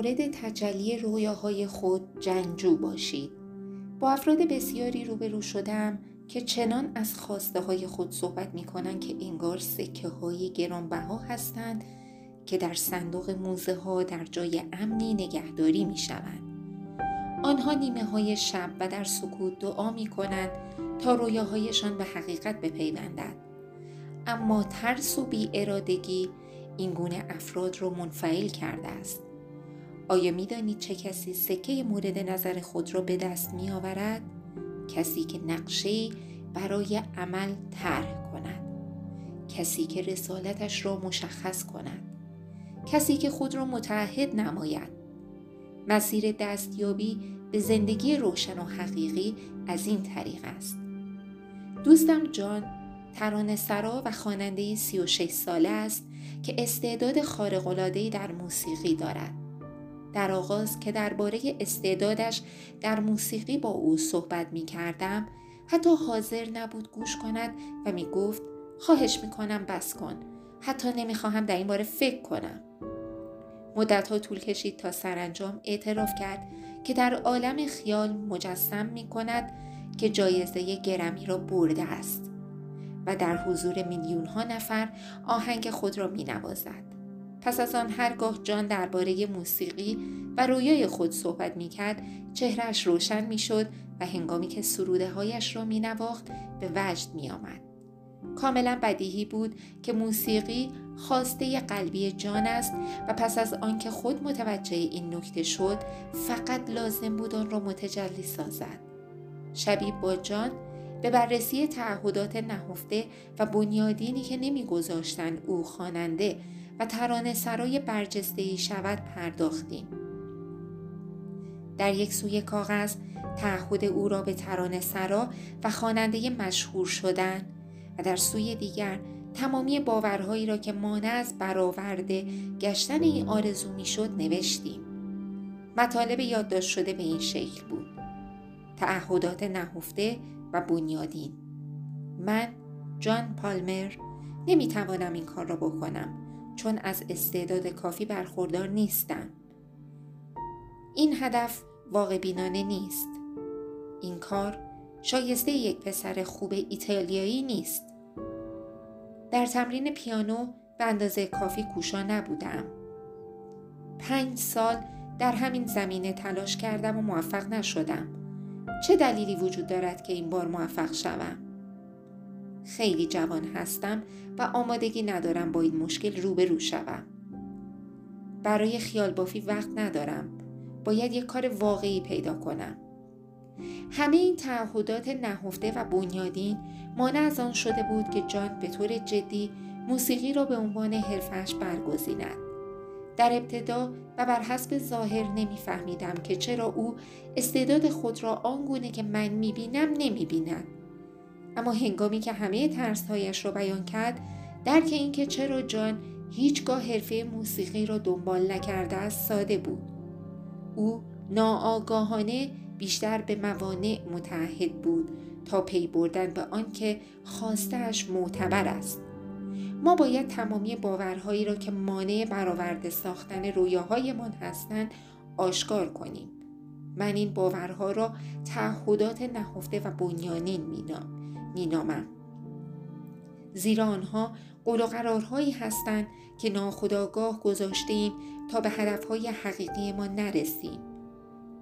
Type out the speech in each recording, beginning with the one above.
مورد تجلی رویاهای خود جنگجو باشید. با افراد بسیاری روبرو شدم که چنان از خواسته های خود صحبت می کنند که انگار سکه های گرانبها هستند که در صندوق موزه ها در جای امنی نگهداری می شوند. آنها نیمه های شب و در سکوت دعا می کنند تا رویاهایشان به حقیقت بپیوندد. اما ترس و بی ارادگی این گونه افراد را منفعل کرده است. آیا می دانید چه کسی سکه مورد نظر خود را به دست می آورد؟ کسی که نقشه برای عمل طرح کند. کسی که رسالتش را مشخص کند. کسی که خود را متعهد نماید. مسیر دستیابی به زندگی روشن و حقیقی از این طریق است. دوستم جان ترانه سرا و خواننده 36 ساله است که استعداد خارق‌العاده‌ای در موسیقی دارد. در آغاز که درباره استعدادش در موسیقی با او صحبت می کردم حتی حاضر نبود گوش کند و می گفت خواهش می کنم بس کن حتی نمی خواهم در این باره فکر کنم مدت ها طول کشید تا سرانجام اعتراف کرد که در عالم خیال مجسم می کند که جایزه گرمی را برده است و در حضور میلیون ها نفر آهنگ خود را می نوازد. پس از آن هرگاه جان درباره موسیقی و رویای خود صحبت می کرد چهرش روشن می شد و هنگامی که سروده هایش را می نواخت به وجد می آمد. کاملا بدیهی بود که موسیقی خواسته قلبی جان است و پس از آنکه خود متوجه این نکته شد فقط لازم بود آن را متجلی سازد شبی با جان به بررسی تعهدات نهفته و بنیادینی که نمیگذاشتند او خواننده و ترانه سرای برجسته ای شود پرداختیم. در یک سوی کاغذ تعهد او را به ترانه سرا و خواننده مشهور شدن و در سوی دیگر تمامی باورهایی را که مانع از برآورده گشتن این آرزو می‌شد نوشتیم. مطالب یادداشت شده به این شکل بود. تعهدات نهفته و بنیادین. من جان پالمر نمی‌توانم این کار را بکنم چون از استعداد کافی برخوردار نیستم. این هدف واقع بینانه نیست. این کار شایسته یک پسر خوب ایتالیایی نیست. در تمرین پیانو به اندازه کافی کوشا نبودم. پنج سال در همین زمینه تلاش کردم و موفق نشدم. چه دلیلی وجود دارد که این بار موفق شوم؟ خیلی جوان هستم و آمادگی ندارم با این مشکل روبرو شوم. برای خیال بافی وقت ندارم. باید یک کار واقعی پیدا کنم. همه این تعهدات نهفته و بنیادین مانع از آن شده بود که جان به طور جدی موسیقی را به عنوان حرفش برگزیند. در ابتدا و بر حسب ظاهر نمیفهمیدم که چرا او استعداد خود را آنگونه که من می‌بینم نمی‌بیند اما هنگامی که همه ترسهایش را بیان کرد درک اینکه چرا جان هیچگاه حرفه موسیقی را دنبال نکرده است ساده بود. او ناآگاهانه بیشتر به موانع متعهد بود تا پی بردن به آنکه خواستهاش معتبر است. ما باید تمامی باورهایی را که مانع برآورده ساختن رویاهایمان هستند آشکار کنیم. من این باورها را تعهدات نهفته و بنیانین مینام مینامم. زیرا آنها قول و قرارهایی هستند که ناخداگاه گذاشته تا به هدفهای حقیقی ما نرسیم.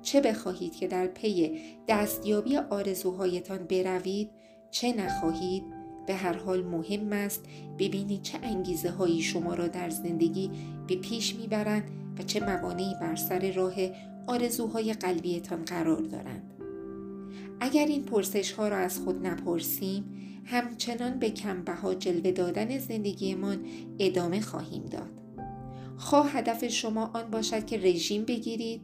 چه بخواهید که در پی دستیابی آرزوهایتان بروید چه نخواهید به هر حال مهم است ببینید چه انگیزه هایی شما را در زندگی به پیش می‌برند و چه موانعی بر سر راه آرزوهای قلبیتان قرار دارند. اگر این پرسش ها را از خود نپرسیم همچنان به کمبها جلوه دادن زندگیمان ادامه خواهیم داد. خواه هدف شما آن باشد که رژیم بگیرید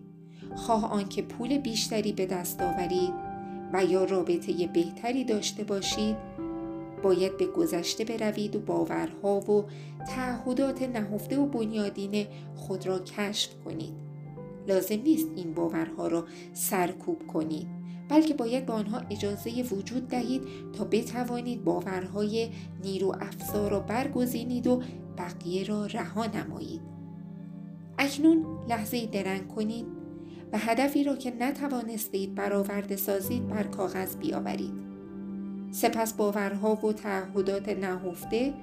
خواه آنکه پول بیشتری به دست آورید و یا رابطه بهتری داشته باشید باید به گذشته بروید و باورها و تعهدات نهفته و بنیادین خود را کشف کنید. لازم نیست این باورها را سرکوب کنید. بلکه باید به آنها اجازه وجود دهید تا بتوانید باورهای نیرو افزار را برگزینید و بقیه را رها نمایید اکنون لحظه درنگ کنید و هدفی را که نتوانستید برآورده سازید بر کاغذ بیاورید. سپس باورها و تعهدات نهفته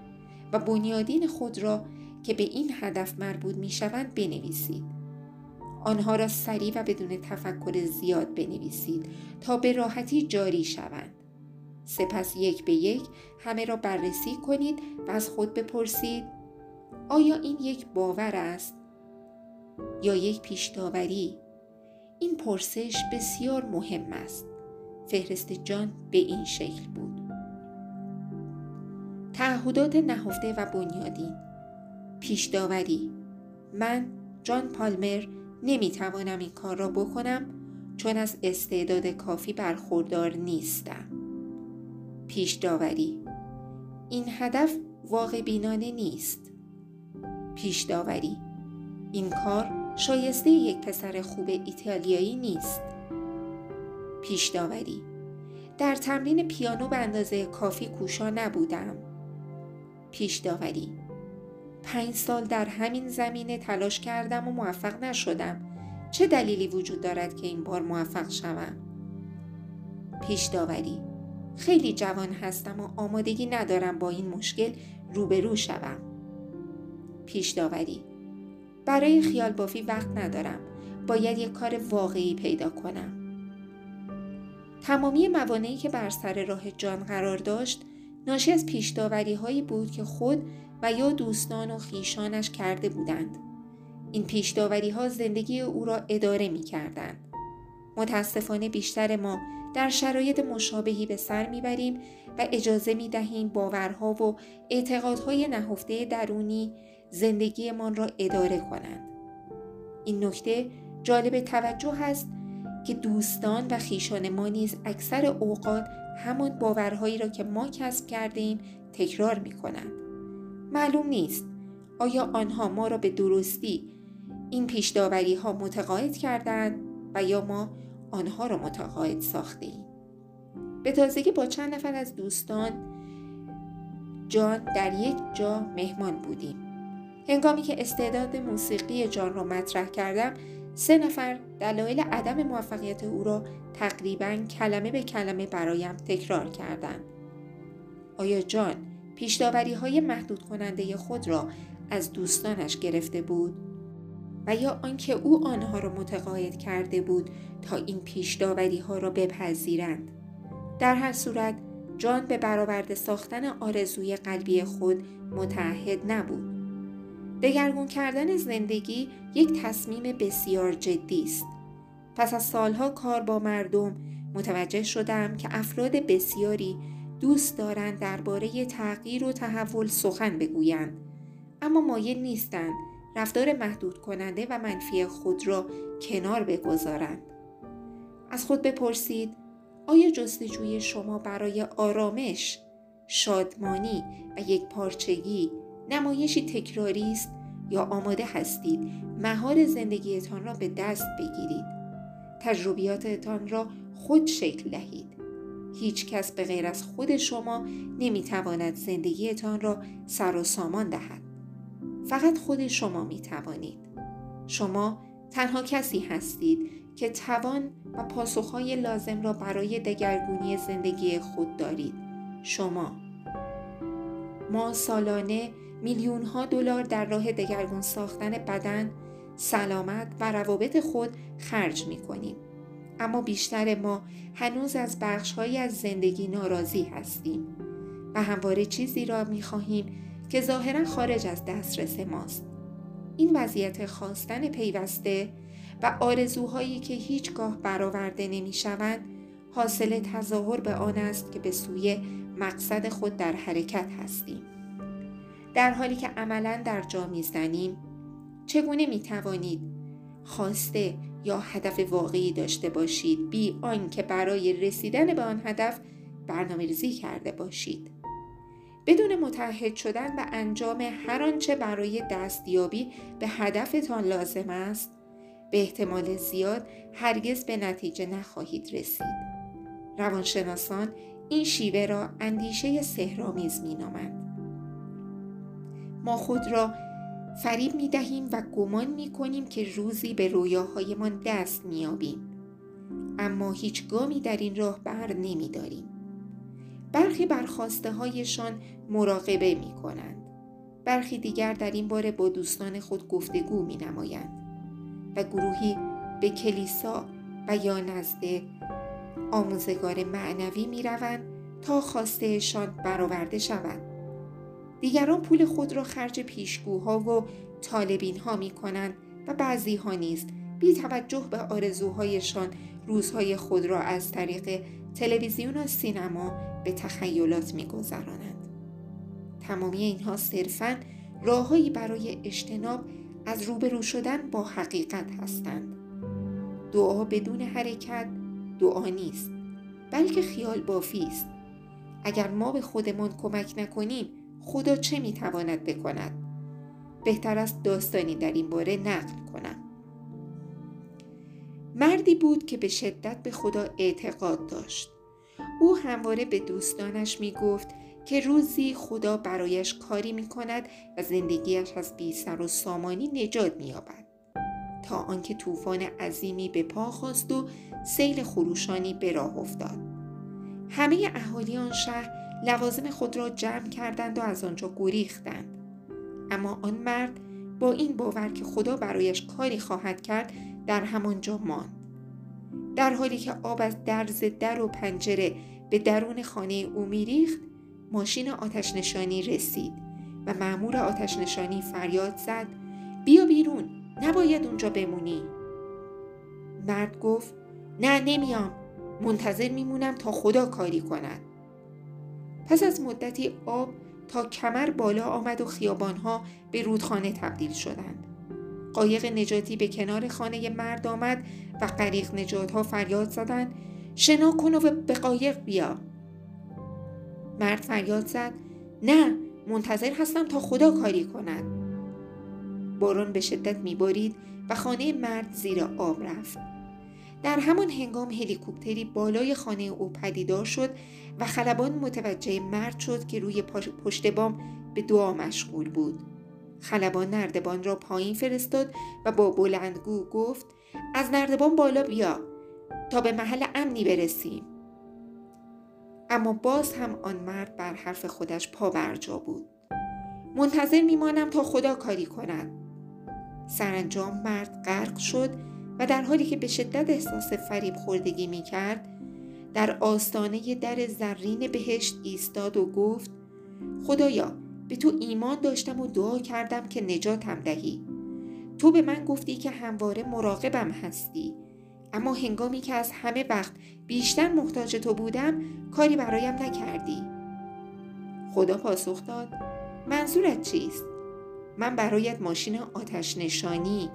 و بنیادین خود را که به این هدف مربوط می شوند بنویسید. آنها را سریع و بدون تفکر زیاد بنویسید تا به راحتی جاری شوند. سپس یک به یک همه را بررسی کنید و از خود بپرسید آیا این یک باور است؟ یا یک پیشداوری؟ این پرسش بسیار مهم است. فهرست جان به این شکل بود. تعهدات نهفته و بنیادین. پیشداوری من جان پالمر نمی‌توانم این کار را بکنم چون از استعداد کافی برخوردار نیستم. پیش داوری. این هدف واقع بینانه نیست. پیش داوری. این کار شایسته یک پسر خوب ایتالیایی نیست. پیش داوری. در تمرین پیانو به اندازه کافی کوشا نبودم. پیش داوری. پنج سال در همین زمینه تلاش کردم و موفق نشدم چه دلیلی وجود دارد که این بار موفق شوم پیش داوری خیلی جوان هستم و آمادگی ندارم با این مشکل روبرو شوم. پیش داوری برای خیال بافی وقت ندارم. باید یک کار واقعی پیدا کنم. تمامی موانعی که بر سر راه جان قرار داشت ناشی از پیش هایی بود که خود و یا دوستان و خیشانش کرده بودند. این پیش ها زندگی او را اداره می کردند. متاسفانه بیشتر ما در شرایط مشابهی به سر می‌بریم و اجازه می دهیم باورها و اعتقادهای نهفته درونی زندگیمان را اداره کنند. این نکته جالب توجه است که دوستان و خیشان ما نیز اکثر اوقات همان باورهایی را که ما کسب کرده ایم تکرار می کنند. معلوم نیست آیا آنها ما را به درستی این پیشداوری ها متقاعد کردند و یا ما آنها را متقاعد ساخته ایم. به تازگی با چند نفر از دوستان جان در یک جا مهمان بودیم. هنگامی که استعداد موسیقی جان را مطرح کردم سه نفر دلایل عدم موفقیت او را تقریبا کلمه به کلمه برایم تکرار کردند. آیا جان پیشداوری های محدود کننده خود را از دوستانش گرفته بود؟ و یا آنکه او آنها را متقاعد کرده بود تا این پیشداوری ها را بپذیرند در هر صورت جان به برآورده ساختن آرزوی قلبی خود متعهد نبود دگرگون کردن زندگی یک تصمیم بسیار جدی است پس از سالها کار با مردم متوجه شدم که افراد بسیاری دوست دارند درباره تغییر و تحول سخن بگویند. اما مایل نیستند رفتار محدود کننده و منفی خود را کنار بگذارند. از خود بپرسید آیا جستجوی شما برای آرامش، شادمانی و یک پارچگی نمایشی تکراری است یا آماده هستید مهار زندگیتان را به دست بگیرید؟ تجربیاتتان را خود شکل دهید. هیچ کس به غیر از خود شما نمی‌تواند زندگیتان را سر و سامان دهد فقط خود شما می توانید. شما تنها کسی هستید که توان و پاسخهای لازم را برای دگرگونی زندگی خود دارید. شما ما سالانه میلیون ها دلار در راه دگرگون ساختن بدن، سلامت و روابط خود خرج می کنیم. اما بیشتر ما هنوز از بخشهایی از زندگی ناراضی هستیم و همواره چیزی را می خواهیم که ظاهرا خارج از دسترس ماست. این وضعیت خواستن پیوسته و آرزوهایی که هیچگاه برآورده نمی‌شوند حاصل تظاهر به آن است که به سوی مقصد خود در حرکت هستیم. در حالی که عملا در جا می‌زنیم چگونه می توانید خواسته یا هدف واقعی داشته باشید بی آنکه برای رسیدن به آن هدف برنامه ریزی کرده باشید بدون متحد شدن و انجام هر آنچه برای دستیابی به هدفتان لازم است به احتمال زیاد هرگز به نتیجه نخواهید رسید روانشناسان این شیوه را اندیشه سهرامیز می نامند. ما خود را فریب می دهیم و گمان می کنیم که روزی به رویاهایمان دست می آبیم. اما هیچ گامی در این راه بر نمی داریم. برخی برخواسته هایشان مراقبه می کنند. برخی دیگر در این باره با دوستان خود گفتگو می نمایند و گروهی به کلیسا و یا نزد آموزگار معنوی می روند تا خواستهشان برآورده شود. دیگران پول خود را خرج پیشگوها و طالبین ها می کنند و بعضی ها نیز بی توجه به آرزوهایشان روزهای خود را از طریق تلویزیون و سینما به تخیلات می گذرانند. تمامی اینها صرفاً راههایی برای اجتناب از روبرو شدن با حقیقت هستند. دعا بدون حرکت دعا نیست بلکه خیال بافی است. اگر ما به خودمان کمک نکنیم خدا چه می‌تواند بکند؟ بهتر است داستانی در این باره نقل کنم. مردی بود که به شدت به خدا اعتقاد داشت. او همواره به دوستانش می گفت که روزی خدا برایش کاری می کند و زندگیش از بی سر و سامانی نجات می یابد. تا آنکه طوفان عظیمی به پا خواست و سیل خروشانی به راه افتاد. همه اهالی آن شهر لوازم خود را جمع کردند و از آنجا گریختند. اما آن مرد با این باور که خدا برایش کاری خواهد کرد در همانجا ماند. در حالی که آب از درز در و پنجره به درون خانه او میریخت ماشین آتش نشانی رسید و معمور آتش نشانی فریاد زد بیا بیرون نباید اونجا بمونی مرد گفت نه نمیام منتظر میمونم تا خدا کاری کند پس از مدتی آب تا کمر بالا آمد و خیابانها به رودخانه تبدیل شدند. قایق نجاتی به کنار خانه مرد آمد و غریق نجات ها فریاد زدند شنا کن و به قایق بیا. مرد فریاد زد نه منتظر هستم تا خدا کاری کند. باران به شدت میبارید و خانه مرد زیر آب رفت. در همان هنگام هلیکوپتری بالای خانه او پدیدار شد و خلبان متوجه مرد شد که روی پشت بام به دعا مشغول بود. خلبان نردبان را پایین فرستاد و با بلندگو گفت از نردبان بالا بیا تا به محل امنی برسیم. اما باز هم آن مرد بر حرف خودش پا برجا بود. منتظر میمانم تا خدا کاری کند. سرانجام مرد غرق شد و در حالی که به شدت احساس فریب خوردگی می کرد در آستانه در زرین بهشت ایستاد و گفت خدایا به تو ایمان داشتم و دعا کردم که نجاتم دهی. تو به من گفتی که همواره مراقبم هستی. اما هنگامی که از همه وقت بیشتر محتاج تو بودم کاری برایم نکردی. خدا پاسخ داد منظورت چیست؟ من برایت ماشین آتش نشانی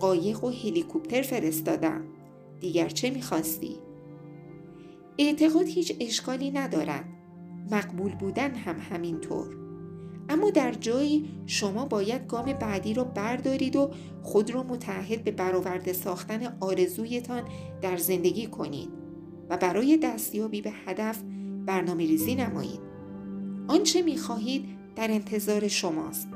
قایق و هلیکوپتر فرستادم. دیگر چه می‌خواستی؟ اعتقاد هیچ اشکالی ندارد مقبول بودن هم همینطور اما در جایی شما باید گام بعدی را بردارید و خود را متحد به برآورده ساختن آرزویتان در زندگی کنید و برای دستیابی به هدف برنامه ریزی نمایید. آنچه می خواهید در انتظار شماست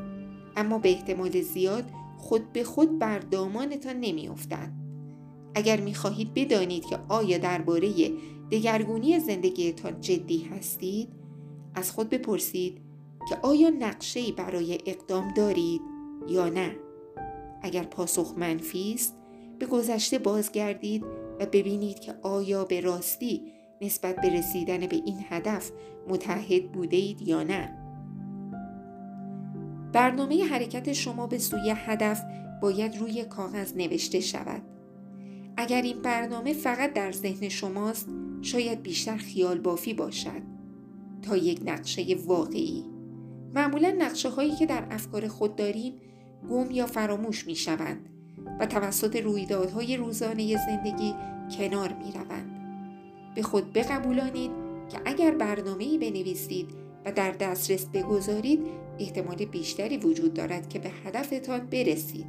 اما به احتمال زیاد خود به خود بر دامانتان نمی افتد. اگر می خواهید بدانید که آیا درباره دگرگونی زندگیتان جدی هستید از خود بپرسید که آیا نقشه‌ای برای اقدام دارید یا نه. اگر پاسخ منفی است به گذشته بازگردید و ببینید که آیا به راستی نسبت به رسیدن به این هدف متحد بوده اید یا نه. برنامه حرکت شما به سوی هدف باید روی کاغذ نوشته شود. اگر این برنامه فقط در ذهن شماست شاید بیشتر خیال بافی باشد تا یک نقشه واقعی معمولا نقشه هایی که در افکار خود داریم گم یا فراموش می شوند و توسط رویدادهای روزانه زندگی کنار می روند. به خود بقبولانید که اگر برنامه بنویسید و در دسترس بگذارید احتمال بیشتری وجود دارد که به هدفتان برسید.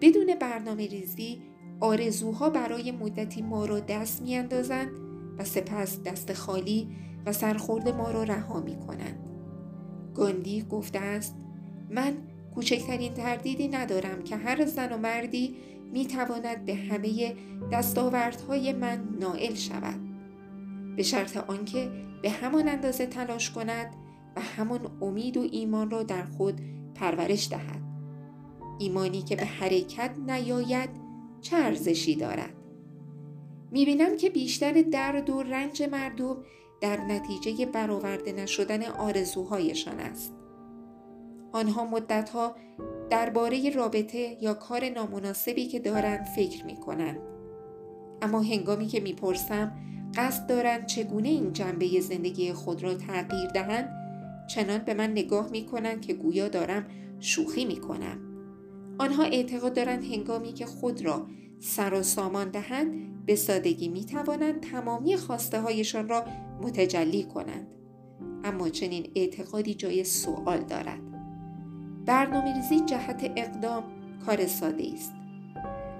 بدون برنامه ریزی آرزوها برای مدتی ما را دست می اندازند و سپس دست خالی و سرخورد ما را رها می کنند. گاندی گفته است من کوچکترین تردیدی ندارم که هر زن و مردی می تواند به همه دستاوردهای من نائل شود به شرط آنکه به همان اندازه تلاش کند و همان امید و ایمان را در خود پرورش دهد ایمانی که به حرکت نیاید چه ارزشی دارد می‌بینم که بیشتر درد و رنج مردم در نتیجه برآورده نشدن آرزوهایشان است آنها مدتها درباره رابطه یا کار نامناسبی که دارند فکر می کنند. اما هنگامی که می‌پرسم قصد دارند چگونه این جنبه زندگی خود را تغییر دهند چنان به من نگاه می کنند که گویا دارم شوخی می کنم. آنها اعتقاد دارند هنگامی که خود را سر و سامان دهند به سادگی می توانند تمامی خواسته هایشان را متجلی کنند. اما چنین اعتقادی جای سوال دارد. برنامه ریزی جهت اقدام کار ساده است.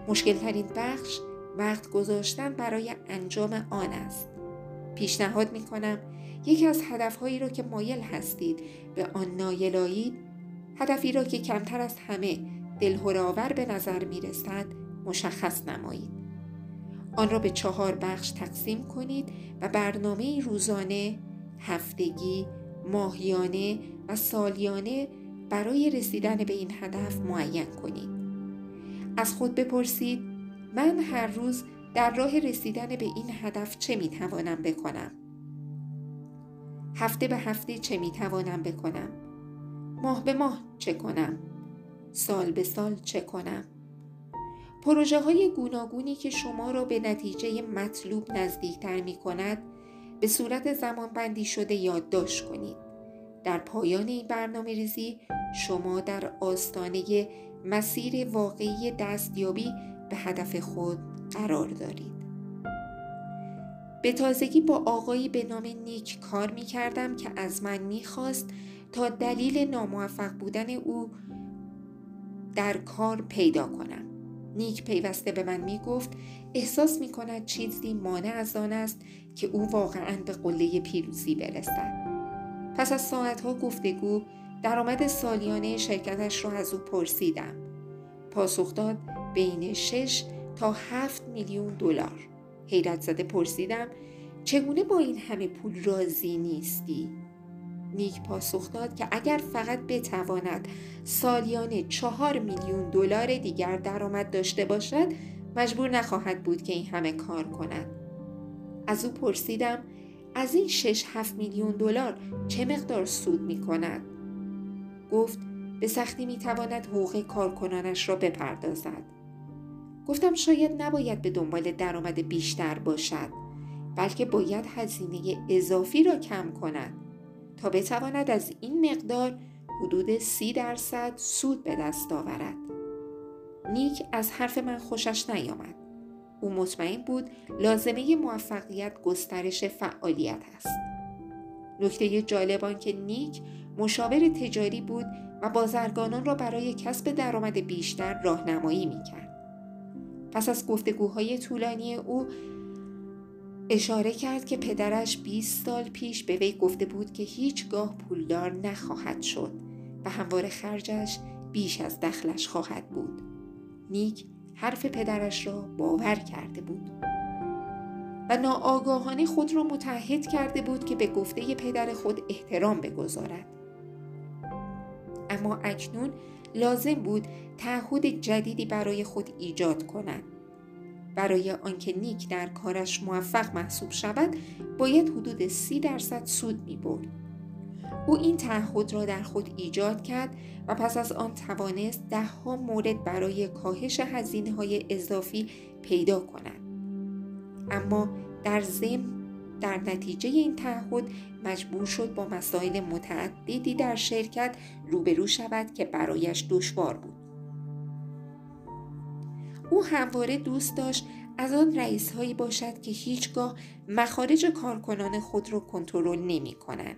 مشکل ترین بخش وقت گذاشتن برای انجام آن است. پیشنهاد می کنم یکی از هدفهایی را که مایل هستید به آن نایلایید هدفی را که کمتر از همه دلهراور به نظر می رسد مشخص نمایید. آن را به چهار بخش تقسیم کنید و برنامه روزانه، هفتگی، ماهیانه و سالیانه برای رسیدن به این هدف معین کنید. از خود بپرسید من هر روز در راه رسیدن به این هدف چه می توانم بکنم؟ هفته به هفته چه می توانم بکنم؟ ماه به ماه چه کنم؟ سال به سال چه کنم؟ پروژه های گوناگونی که شما را به نتیجه مطلوب نزدیکتر می کند به صورت زمان بندی شده یادداشت کنید. در پایان این برنامه ریزی شما در آستانه مسیر واقعی دستیابی به هدف خود قرار دارید. به تازگی با آقایی به نام نیک کار می کردم که از من می خواست تا دلیل ناموفق بودن او در کار پیدا کنم. نیک پیوسته به من می گفت احساس می کند چیزی مانع از آن است که او واقعا به قله پیروزی برسد. پس از ساعتها گفتگو درآمد سالیانه شرکتش را از او پرسیدم. پاسخ داد بین 6 تا 7 میلیون دلار. حیرت زده پرسیدم چگونه با این همه پول راضی نیستی؟ نیک پاسخ داد که اگر فقط بتواند سالیانه چهار میلیون دلار دیگر درآمد داشته باشد مجبور نخواهد بود که این همه کار کند از او پرسیدم از این 6 7 میلیون دلار چه مقدار سود می کند؟ گفت به سختی می تواند حقوق کارکنانش را بپردازد. گفتم شاید نباید به دنبال درآمد بیشتر باشد بلکه باید هزینه اضافی را کم کند تا بتواند از این مقدار حدود سی درصد سود به دست آورد. نیک از حرف من خوشش نیامد. او مطمئن بود لازمه موفقیت گسترش فعالیت است. نکته جالب که نیک مشاور تجاری بود و بازرگانان را برای کسب درآمد بیشتر راهنمایی می‌کرد. پس از گفتگوهای طولانی او اشاره کرد که پدرش 20 سال پیش به وی گفته بود که هیچگاه پولدار نخواهد شد و همواره خرجش بیش از دخلش خواهد بود. نیک حرف پدرش را باور کرده بود و ناآگاهانه خود را متحد کرده بود که به گفته پدر خود احترام بگذارد. اما اکنون لازم بود تعهد جدیدی برای خود ایجاد کند. برای آنکه نیک در کارش موفق محسوب شود باید حدود سی درصد سود می برد. او این تعهد را در خود ایجاد کرد و پس از آن توانست دهها مورد برای کاهش هزینه های اضافی پیدا کند. اما در ضمن در نتیجه این تعهد مجبور شد با مسائل متعددی در شرکت روبرو شود که برایش دشوار بود. او همواره دوست داشت از آن رئیس هایی باشد که هیچگاه مخارج کارکنان خود را کنترل نمی کنند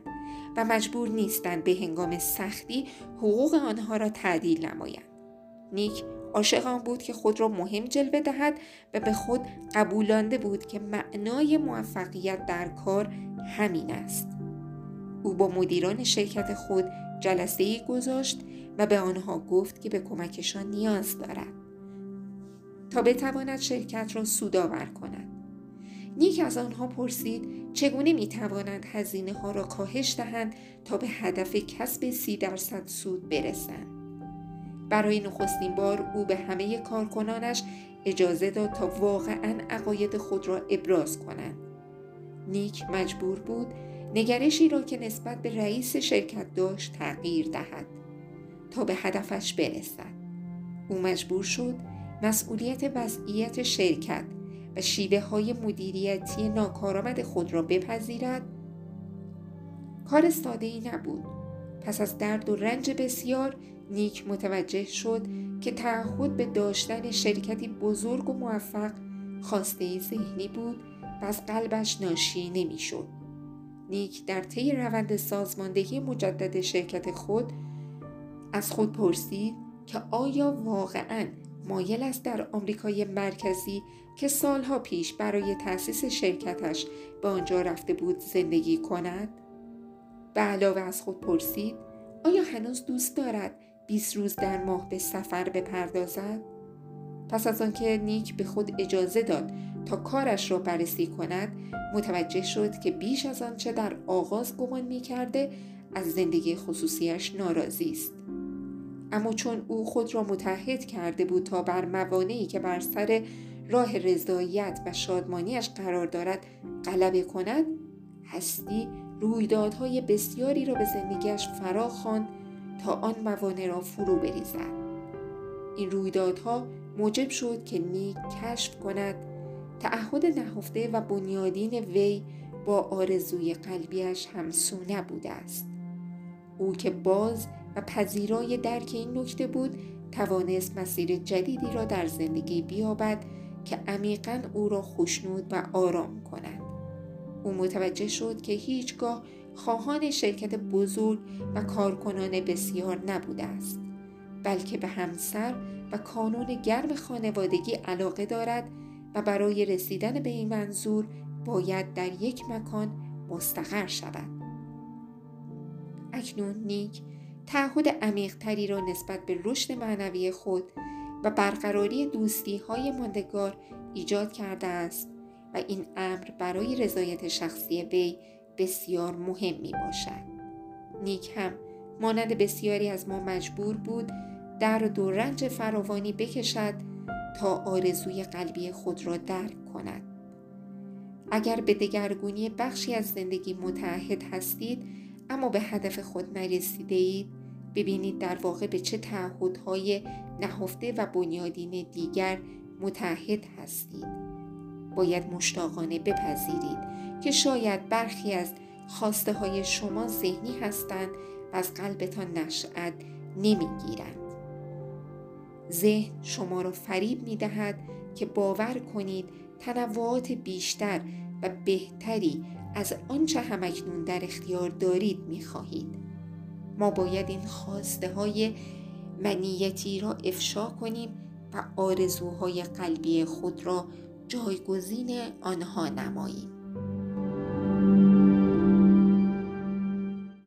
و مجبور نیستند به هنگام سختی حقوق آنها را تعدیل نمایند. نیک عاشق آن بود که خود را مهم جلوه دهد و به خود قبولانده بود که معنای موفقیت در کار همین است. او با مدیران شرکت خود جلسه ای گذاشت و به آنها گفت که به کمکشان نیاز دارد تا بتواند شرکت را سودآور کند. نیک از آنها پرسید چگونه می توانند هزینه ها را کاهش دهند تا به هدف کسب سی درصد سود برسند؟ برای نخستین بار او به همه کارکنانش اجازه داد تا واقعا عقاید خود را ابراز کنند. نیک مجبور بود نگرشی را که نسبت به رئیس شرکت داشت تغییر دهد تا به هدفش برسد. او مجبور شد مسئولیت وضعیت شرکت و شیوه های مدیریتی ناکارآمد خود را بپذیرد کار ساده ای نبود پس از درد و رنج بسیار نیک متوجه شد که تعهد به داشتن شرکتی بزرگ و موفق خواسته ذهنی بود و از قلبش ناشی نمی‌شد. نیک در طی روند سازماندهی مجدد شرکت خود از خود پرسید که آیا واقعا مایل است در آمریکای مرکزی که سالها پیش برای تأسیس شرکتش به آنجا رفته بود زندگی کند؟ به علاوه از خود پرسید آیا هنوز دوست دارد 20 روز در ماه به سفر بپردازد؟ پس از آنکه نیک به خود اجازه داد تا کارش را بررسی کند متوجه شد که بیش از آنچه در آغاز گمان می کرده از زندگی خصوصیش ناراضی است. اما چون او خود را متحد کرده بود تا بر موانعی که بر سر راه رضایت و شادمانیش قرار دارد غلبه کند هستی رویدادهای بسیاری را به زندگیش فرا خواند تا آن موانع را فرو بریزد. این رویدادها موجب شد که نیک کشف کند. تعهد نهفته و بنیادین وی با آرزوی قلبیش همسو نبوده است. او که باز و پذیرای درک این نکته بود توانست مسیر جدیدی را در زندگی بیابد که عمیقا او را خوشنود و آرام کند. او متوجه شد که هیچگاه خواهان شرکت بزرگ و کارکنان بسیار نبوده است بلکه به همسر و کانون گرم خانوادگی علاقه دارد و برای رسیدن به این منظور باید در یک مکان مستقر شود. اکنون نیک تعهد عمیقتری را نسبت به رشد معنوی خود و برقراری دوستی های ماندگار ایجاد کرده است و این امر برای رضایت شخصی وی بسیار مهم می باشد. نیک هم مانند بسیاری از ما مجبور بود در دو رنج فراوانی بکشد تا آرزوی قلبی خود را درک کند. اگر به دگرگونی بخشی از زندگی متعهد هستید اما به هدف خود نرسیده اید ببینید در واقع به چه تعهدهای نهفته و بنیادین دیگر متحد هستید. باید مشتاقانه بپذیرید که شاید برخی از خواسته های شما ذهنی هستند و از قلبتان نشأت نمی‌گیرند. ذهن شما را فریب می دهد که باور کنید تنوعات بیشتر و بهتری از آنچه همکنون در اختیار دارید می خواهید. ما باید این خواسته های منیتی را افشا کنیم و آرزوهای قلبی خود را جایگزین آنها نماییم